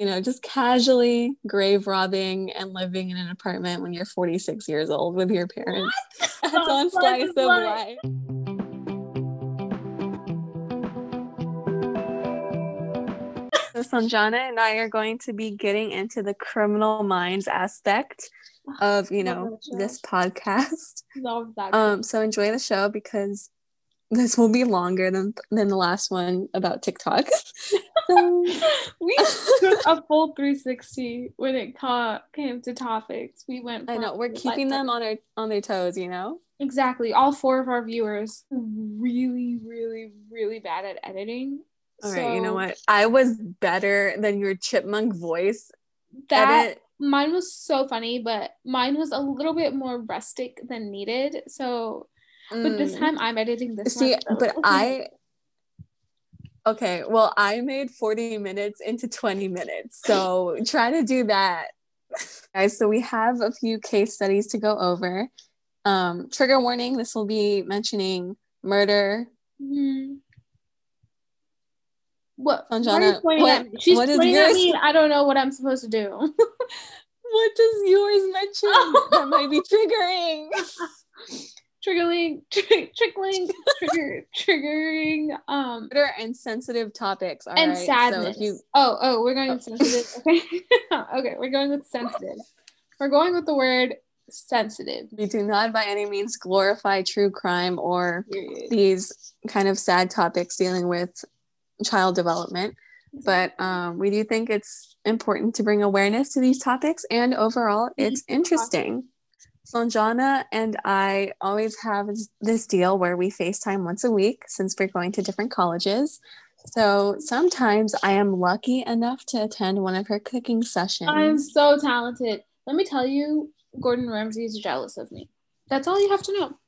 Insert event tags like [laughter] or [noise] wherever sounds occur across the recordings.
you know, just casually grave robbing and living in an apartment when you're 46 years old with your parents. [laughs] That's on Slice of Life. So Sanjana and I are going to be getting into the criminal minds aspect of, you know, this podcast. Love that. Um, so enjoy the show because this will be longer than than the last one about TikTok. so, [laughs] um, we took a full 360 when it ca- came to topics. We went. I know we're keeping them on our on their toes. You know. Exactly. All four of our viewers really, really, really bad at editing. All so, right. You know what? I was better than your chipmunk voice. That edit. mine was so funny, but mine was a little bit more rustic than needed. So but this mm. time I'm editing this. See, one, so. but I okay, well, I made 40 minutes into 20 minutes. So try to do that. [laughs] Guys, so we have a few case studies to go over. Um, trigger warning, this will be mentioning murder. Mm-hmm. What? Sanjana, what, She's what pointing at me. I don't know what I'm supposed to do. [laughs] what does yours mention? [laughs] that might be triggering triggering, [laughs] trickling, trigger, triggering, um, Twitter and sensitive topics. and right? sadness. So you... Oh, oh, we're going with oh. sensitive. Okay, [laughs] okay, we're going with sensitive. We're going with the word sensitive. We do not by any means glorify true crime or these kind of sad topics dealing with child development. But um, we do think it's important to bring awareness to these topics, and overall, it's interesting. Sanjana and I always have this deal where we FaceTime once a week since we're going to different colleges. So sometimes I am lucky enough to attend one of her cooking sessions. I'm so talented. Let me tell you, Gordon Ramsay is jealous of me. That's all you have to know.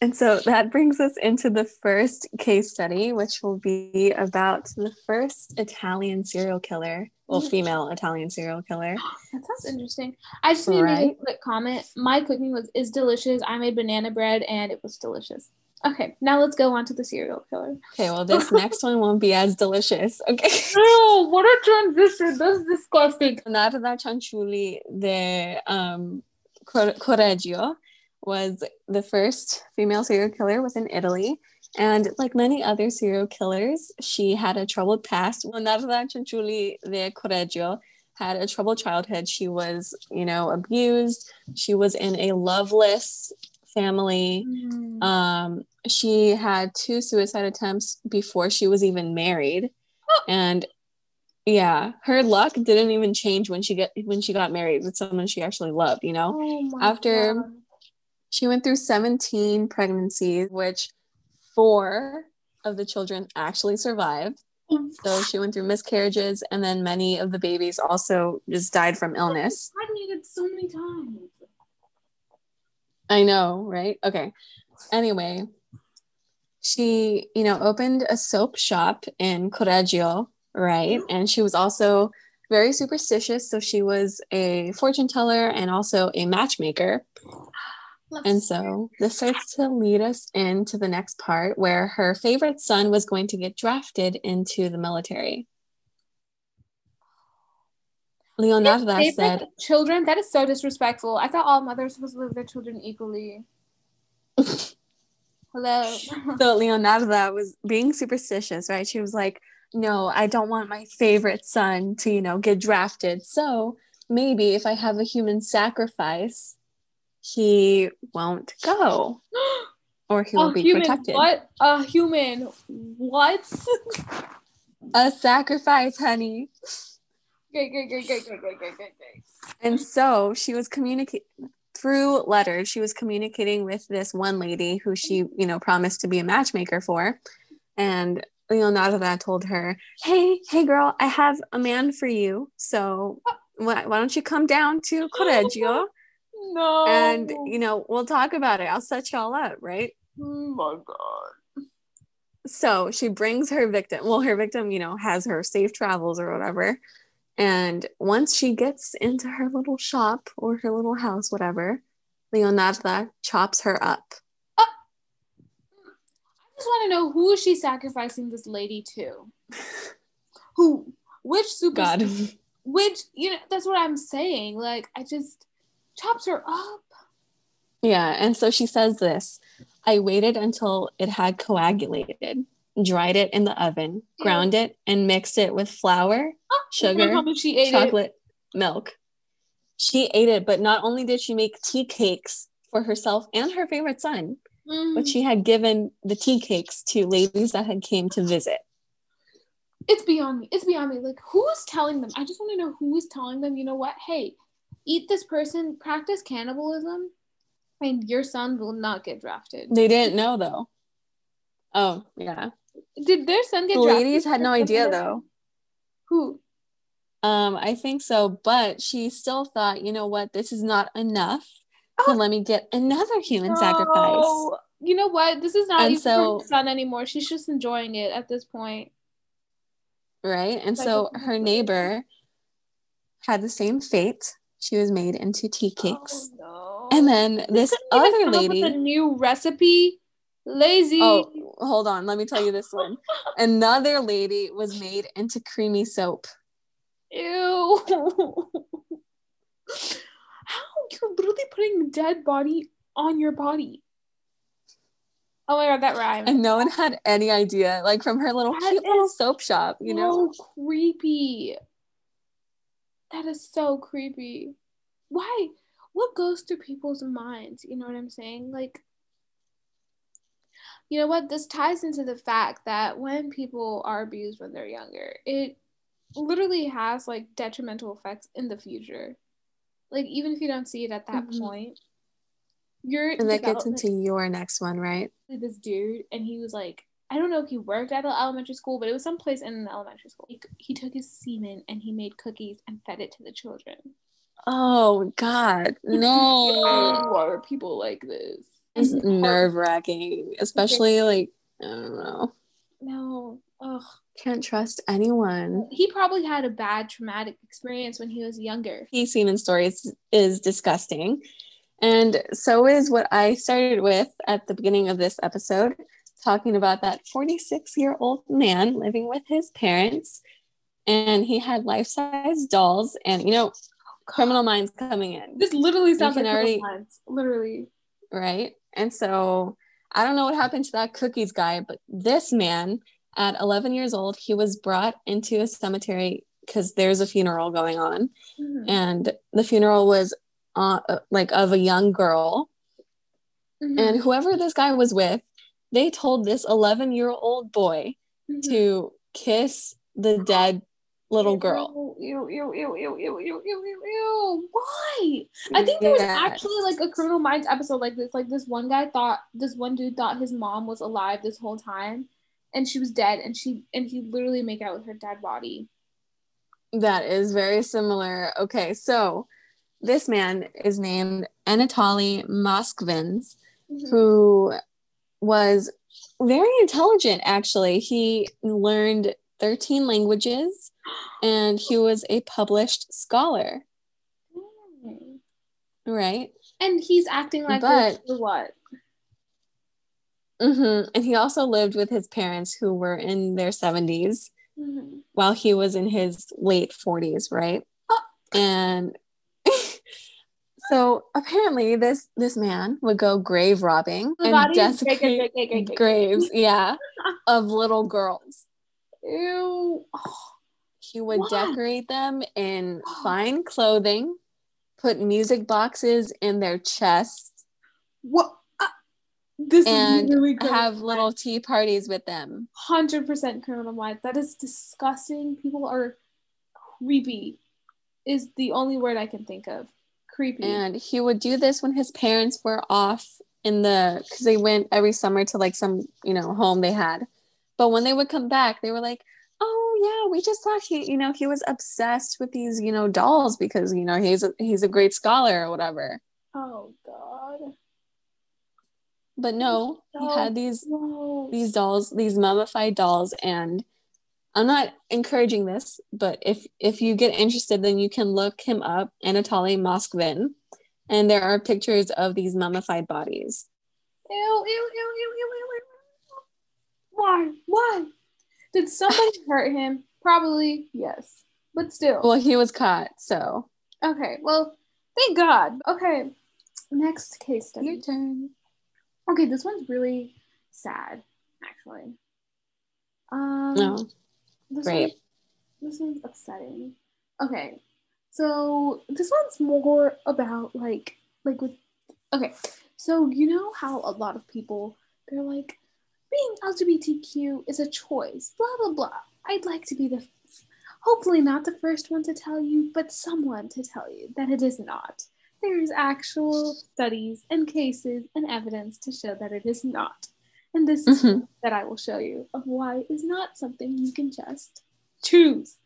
And so that brings us into the first case study, which will be about the first Italian serial killer well, female Italian serial killer. [gasps] That sounds interesting. I just need right? to make a quick comment. My cooking was is delicious. I made banana bread and it was delicious. Okay, now let's go on to the serial killer. Okay, well, this [laughs] next one won't be as delicious. Okay. No, what a transition. That's disgusting. Narda Cianciulli, the um, Correggio, was the first female serial killer within Italy. And like many other serial killers, she had a troubled past. Leonardo Cianciulli de Correggio had a troubled childhood. She was, you know, abused. She was in a loveless family. Mm. Um, she had two suicide attempts before she was even married. Oh. And yeah, her luck didn't even change when she get when she got married with someone she actually loved, you know? Oh After God. She went through 17 pregnancies, which four of the children actually survived. So she went through miscarriages, and then many of the babies also just died from illness. Impregnated so many times. I know, right? Okay. Anyway, she, you know, opened a soap shop in Correggio, right? And she was also very superstitious. So she was a fortune teller and also a matchmaker and so this starts to lead us into the next part where her favorite son was going to get drafted into the military. Leonardo said, "Children, that is so disrespectful. I thought all mothers supposed to live their children equally." [laughs] Hello. so [laughs] Leonardo was being superstitious, right? She was like, "No, I don't want my favorite son to, you know, get drafted. So maybe if I have a human sacrifice, he won't go [gasps] or he will a be human, protected. What? A human. What? a sacrifice, honey. Great, great, great, great, great, great, great, great. And so she was communicating through letters. She was communicating with this one lady who she, you know, promised to be a matchmaker for. And Leonardo told her, Hey, hey, girl, I have a man for you. So why, why don't you come down to [gasps] Correggio? No. And you know, we'll talk about it. I'll set y'all up, right? Oh my god. So she brings her victim. Well, her victim, you know, has her safe travels or whatever. And once she gets into her little shop or her little house, whatever, Leonardo chops her up. Uh, I just want to know who is she sacrificing this lady to? [laughs] Who? Which super God. which you know that's what I'm saying. Like I just chops her up. Yeah, and so she says this. I waited until it had coagulated, dried it in the oven, ground it, and mixed it with flour, Oh, Sugar, how she ate it. chocolate, milk. She ate it, but not only did she make tea cakes for herself and her favorite son, Mm. but she had given the tea cakes to ladies that had came to visit. it's beyond me. It's beyond me. Like, who's telling them? I just want to know who's telling them, you know what? Hey, eat this person, practice cannibalism, and your son will not get drafted. They didn't know though. Oh, yeah. Did their son get The drafted? ladies had no idea though. Who? Um, I think so, but she still thought, you know what, this is not enough. So Oh. let me get another human sacrifice. Oh, you know what? This is not And even so- her son anymore. She's just enjoying it at this point. Right. And so her neighbor had the same fate. She was made into tea cakes. Oh, no. And then this other with a lady. new recipe. Lazy. Oh, hold on. Let me tell you this one. [laughs] Another lady was made into creamy soap. Ew. [laughs] How you're literally putting dead body on your body. Oh my god, that rhymed. And no one had any idea. Like from her little That cute little soap shop, you know? so creepy. That is so creepy. Why? What goes through people's minds? You know what I'm saying? Like, you know what? This ties into the fact that when people are abused when they're younger, it literally has like detrimental effects in the future. Like, even if you don't see it at that Mhm. point, you're And that gets into your next one, right? this dude and he was like I don't know if he worked at the elementary school, but it was someplace in an elementary school. He, he took his semen and he made cookies and fed it to the children. Oh God, [laughs] no! Why are people like this? It's nerve wracking, especially like I don't know. No. Ugh. Can't trust anyone. He probably had a bad traumatic experience when he was younger. He semen stories is disgusting, and so is what I started with at the beginning of this episode, talking about that 46 year old man living with his parents, and he had life size dolls, and you know, Criminal Minds coming in. This literally sounds like already- already... Literally. right? And so I don't know what happened to that cookies guy, but this man at 11 years old, he was brought into a cemetery because there's a funeral going on, Mhm. and the funeral was uh, like of a young girl, Mhm. and whoever this guy was with, they told this 11 year old boy mm-hmm. to kiss the dead little girl. Ew, ew, ew, ew, ew, ew, ew, ew, Why? I think there was actually like a Criminal Minds episode like this. Like this one guy thought this one dude thought his mom was alive this whole time, and she was dead, and she and he literally make out with her dead body. That is very similar. Okay, so this man is named Anatoly Moskvins, mm-hmm. who was very intelligent actually he learned 13 languages and he was a published scholar Mm. right And he's acting like But- what? hmm and he also lived with his parents who were in their 70s Mhm. while he was in his late 40s right Oh. and so apparently this this man would go grave robbing and desecrate graves [laughs] yeah of little girls Ew. He would Why? decorate them in [gasps] fine clothing, put music boxes in their chests, What? Uh, this and is really good. have little tea parties with them. hundred percent criminal minds. That is disgusting. People are creepy. Is the only word I can think of. Creepy. And he would do this when his parents were off in the because they went every summer to like some you know home they had. But when they would come back, they were like, "Oh yeah, we just thought he you know he was obsessed with these you know dolls because you know he's a, he's a great scholar or whatever." oh God. But no, he oh, had these gross. these dolls, these mummified dolls, and I'm not encouraging this, but if if you get interested, then you can look him up, Anatoly Moskvin, and there are pictures of these mummified bodies. Ew, ew, ew, ew, ew, ew, ew. Why? Why? Did somebody [laughs] hurt him? Probably yes. but still. Well, he was caught, so. Okay, well, thank God. Okay, next case study. Your turn. Okay, this one's really sad, actually. Um, No. This great. One, this one's upsetting. Okay, so this one's more about like like with. Okay, so you know how a lot of people they're like, being LGBTQ is a choice. Blah blah blah. I'd like to be the, hopefully not the first one to tell you, but someone to tell you that it is not. There's actual studies and cases and evidence to show that it is not. And this is Mhm. that I will show you of why is not something you can just choose.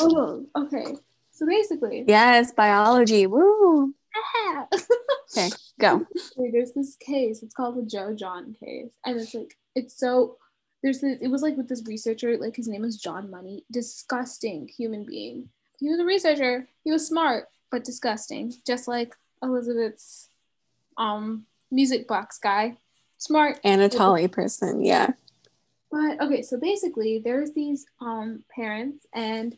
oh, okay. So basically, Yes, biology. Woo. [laughs] Okay, go. there's this case. It's called the Joe John case, and it's like it's so. There's this, it was like with this researcher, like his name was John Money, disgusting human being. He was a researcher. He was smart, but disgusting, just like Elizabeth's um music box guy. Smart, Anatoly person. Yeah. But okay, so basically, there's these um parents, and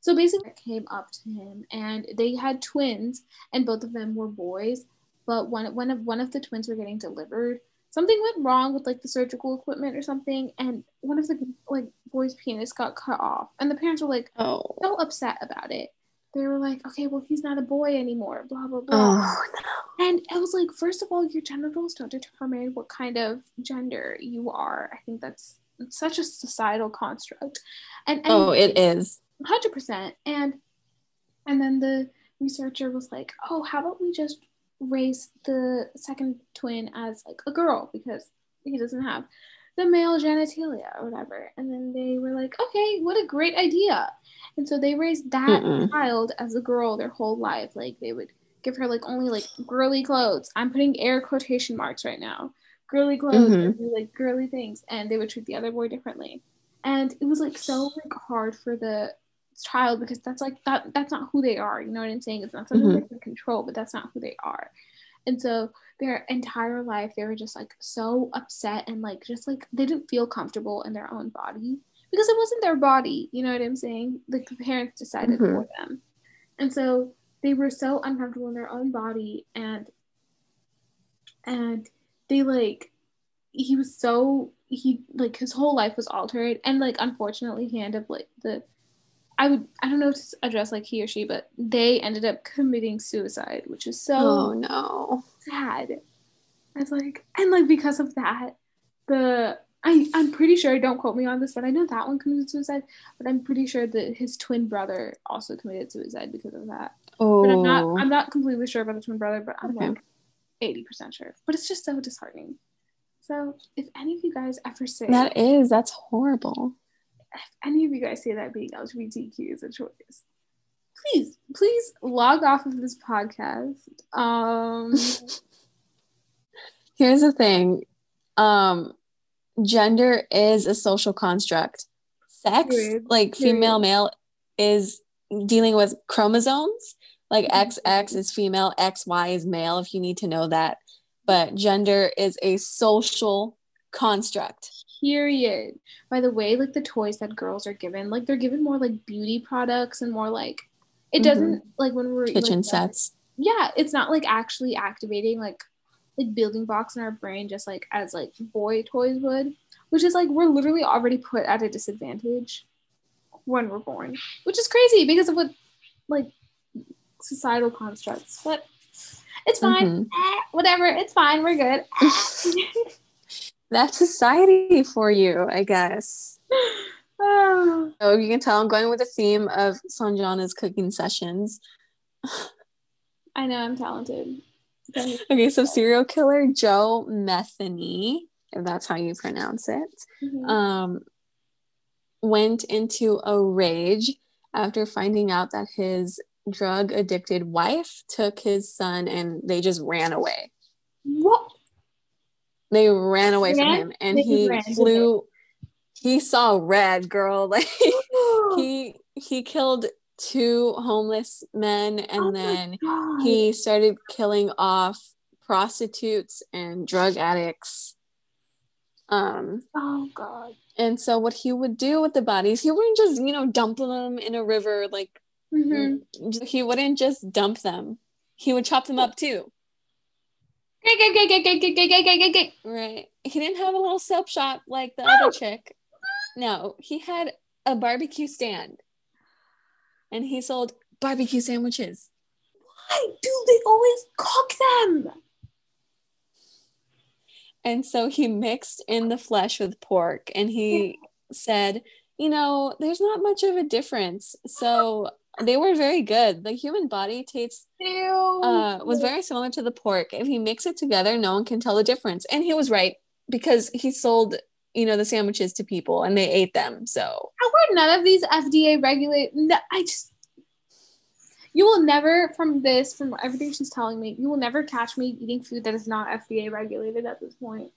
so basically, it came up to him, and they had twins, and both of them were boys. But one one of one of the twins were getting delivered. Something went wrong with like the surgical equipment or something, and one of the like boys' penis got cut off, and the parents were like Oh. so upset about it. They were like, okay, well, he's not a boy anymore, blah blah blah. Oh no. And it was like, first of all, your genitals don't determine what kind of gender you are. I think that's such a societal construct. And, and Oh, it is. hundred percent. And and then the researcher was like, oh, how about we just raise the second twin as like a girl because he doesn't have the male genitalia or whatever. And then they were like, okay, what a great idea. And so they raised that Mm-mm. child as a girl their whole life. Like they would give her like only like girly clothes. I'm putting air quotation marks right now. Girly clothes, Mhm. and do, like girly things, and they would treat the other boy differently. And it was like so like hard for the child because that's like that that's not who they are. You know what I'm saying? It's not something Mhm. they can control, but that's not who they are. And so their entire life they were just like so upset and like just like they didn't feel comfortable in their own body because it wasn't their body. You know what I'm saying? Like the parents decided Mhm. for them. And so they were so uncomfortable in their own body and and they like he was so he like his whole life was altered and like unfortunately he ended up like the I would I don't know to address like he or she, but they ended up committing suicide, which is so Oh no. sad. It's like and like because of that, the I I'm pretty sure don't quote me on this, but I know that one committed suicide, but I'm pretty sure that his twin brother also committed suicide because of that. Oh. But I'm not I'm not completely sure about the twin brother, but I'm Okay. like eighty percent sure. But it's just so disheartening. So if any of you guys ever say that is. That's horrible. If any of you guys say that being LGBTQ is a choice, please, please log off of this podcast. Um, [laughs] Here's the thing. Um, gender is a social construct. Sex, Period. like Period. female, male, is dealing with chromosomes. Like. XX is female, XY is male, if you need to know that. But gender is a social construct. Period. By the way, like the toys that girls are given, like they're given more like beauty products and more like it Mhm. doesn't like when we're Kitchen like, sets. Yeah, it's not like actually activating like like building blocks in our brain just like as like boy toys would, which is like we're literally already put at a disadvantage when we're born, which is crazy because of what like societal constructs. But it's fine. Mhm. Eh, whatever, it's fine. We're good. [laughs] [laughs] That's society for you, I guess. Ah. [sighs] So you can tell I'm going with the theme of Sanjana's cooking sessions. I know I'm talented. [laughs] Okay, so serial killer Joe Metheny, if that's how you pronounce it, Mhm. um, went into a rage after finding out that his drug addicted wife took his son and they just ran away. what? They ran away from him and They he ran, flew. He saw red, girl. [laughs] Like he he killed two homeless men and Oh then he started killing off prostitutes and drug addicts Um, Oh God. and so what he would do with the bodies, he wouldn't just, you know, dump them in a river. Like hmm he wouldn't just dump them. He would chop them up too. Right. He didn't have a little soap shop like the other oh! chick. No, he had a barbecue stand. And he sold barbecue sandwiches. Why do they always cook them? And so he mixed in the flesh with pork and he said, you know, there's not much of a difference. So they were very good. The human body tastes uh, was very similar to the pork. If you mix it together, no one can tell the difference. And he was right because he sold, you know, the sandwiches to people and they ate them. So How are none of these FDA regulate? No, I just. You will never, from this, from everything she's telling me, you will never catch me eating food that is not FDA regulated at this point.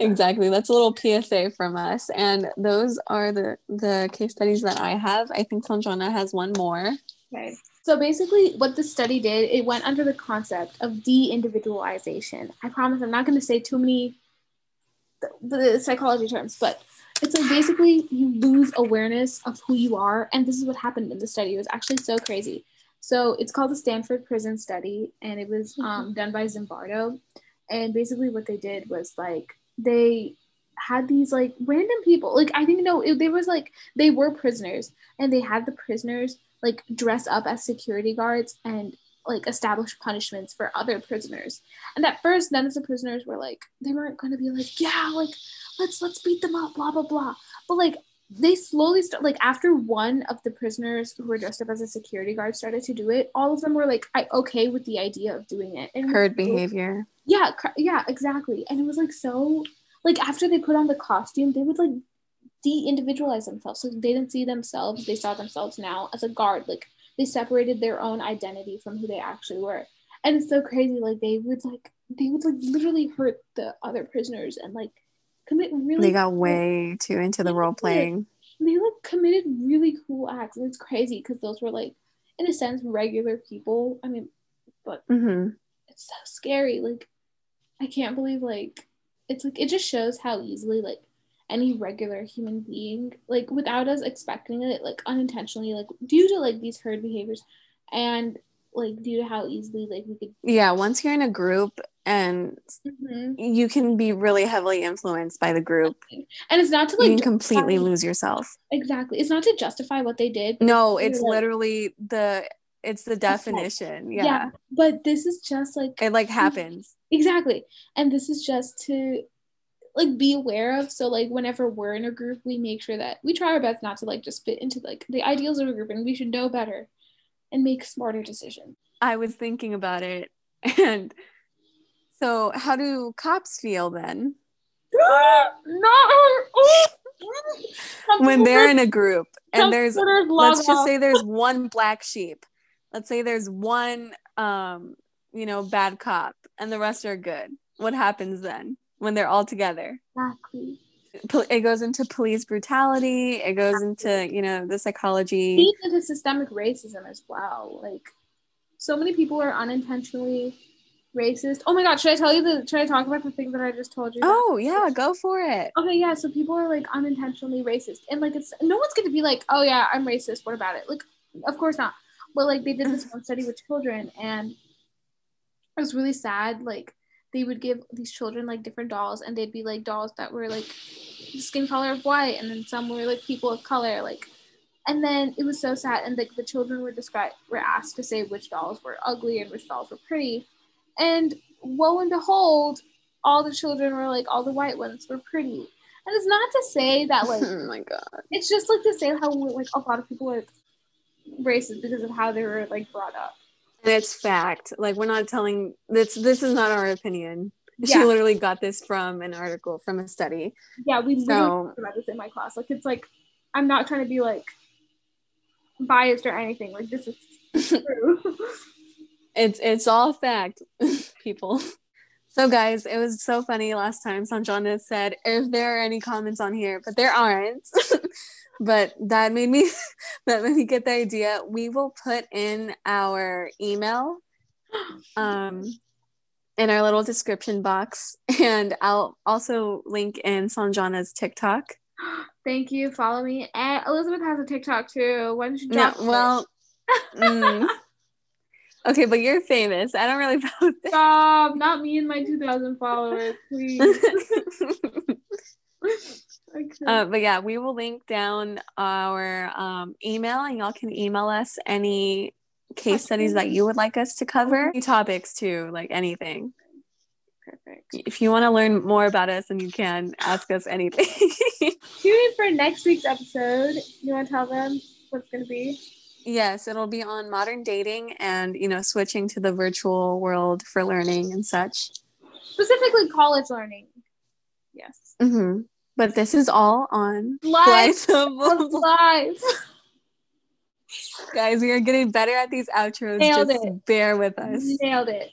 Exactly, that's a little PSA from us. And those are the the case studies that I have. I think Sanjana has one more. Okay. So basically, what the study did, it went under the concept of de-individualization. I promise I'm not going to say too many the, the psychology terms, but it's like basically you lose awareness of who you are, and this is what happened in the study. It was actually so crazy. So it's called the Stanford Prison Study, and it was um, done by Zimbardo. And basically, what they did was like they had these like random people. Like I think no, it, there was like they were prisoners, and they had the prisoners like dress up as security guards and like establish punishments for other prisoners. And at first, none of the prisoners were like they weren't going to be like yeah, like let's let's beat them up, blah blah blah. But like they slowly start like after one of the prisoners who were dressed up as a security guard started to do it, all of them were like I okay with the idea of doing it. And Herd behavior. yeah, cr- yeah, exactly. And it was like so like after they put on the costume, they would like de-individualize themselves. So they didn't see themselves, they saw themselves now as a guard. Like they separated their own identity from who they actually were. And it's so crazy. Like they would like they would like literally hurt the other prisoners and like commit really They got way too into the role playing. they like committed really cool acts. And it's crazy because those were like in a sense regular people. I mean, but hmm it's so scary. Like, I can't believe like it's like it just shows how easily like any regular human being, like without us expecting it, like unintentionally, like due to like these herd behaviors and like due to how easily like we could Yeah, once you're in a group and mm-hmm. you can be really heavily influenced by the group, and it's not to you like can completely lose yourself. exactly it's not to justify what they did No, it's like- literally the it's the definition. yeah. Yeah. but this is just like It like happens. Exactly. And this is just to like be aware of. So like whenever we're in a group, we make sure that we try our best not to like just fit into like the ideals of a group and we should know better and make smarter decisions. I was thinking about it [laughs] and so how do cops feel then [gasps] no. [laughs] [laughs] when they're in a group and there's let's just say there's one black sheep. Let's say there's one um you know bad cop and the rest are good. What happens then when they're all together? exactly. It goes into police brutality. It goes into you know the psychology. Into systemic racism as well. Like so many people are unintentionally racist. Oh my god, should I tell you the should I talk about the thing that I just told you? Oh yeah, go for it. Okay, yeah. So people are like unintentionally racist, and like it's no one's gonna be like, oh yeah, I'm racist. What about it? Like, of course not. But like they did this [laughs] one study with children, and it was really sad. Like they would give these children like different dolls, and they'd be like dolls that were like the skin color of white, and then some were like people of color, like. And then it was so sad, and like the children were described were asked to say which dolls were ugly and which dolls were pretty, and lo and behold, all the children were like all the white ones were pretty. And it's not to say that [laughs] oh like oh my god. it's just like to say how like a lot of people are like, racist because of how they were like brought up. And it's fact. Like we're not telling this. This is not our opinion. She literally got this from an article from a study. Yeah, we So- talked about this in my class. Like it's like I'm not trying to be like biased or anything. Like this is [laughs] true. It's it's all fact, [laughs] people. So guys, it was so funny last time Sanjana said if there are any comments on here, but there aren't. [laughs] but that made me [laughs] that made me get the idea. We will put in our email [gasps] um in our little description box. [laughs] And I'll also link in Sanjana's TikTok. [gasps] Thank you. Follow me. And Elizabeth has a TikTok too. When did you drop it? well, [laughs] mm. okay, but you're famous. I don't really post. Stop. Not me and my 2,000 followers, please. Uh, but yeah, we will link down our um, email, and y'all can email us any case studies that you would like us to cover. Any topics too, like anything. Perfect. If you want to learn more about us, and you can ask us anything. [laughs] Tune in for next week's episode. You want to tell them what's going to be? yes, it'll be on modern dating and you know switching to the virtual world for learning and such. Specifically, college learning. Yes. hmm But this is all on Live. Sliceable. Live. Guys, we are getting better at these outros. Nailed Just it. bear with us. Nailed it.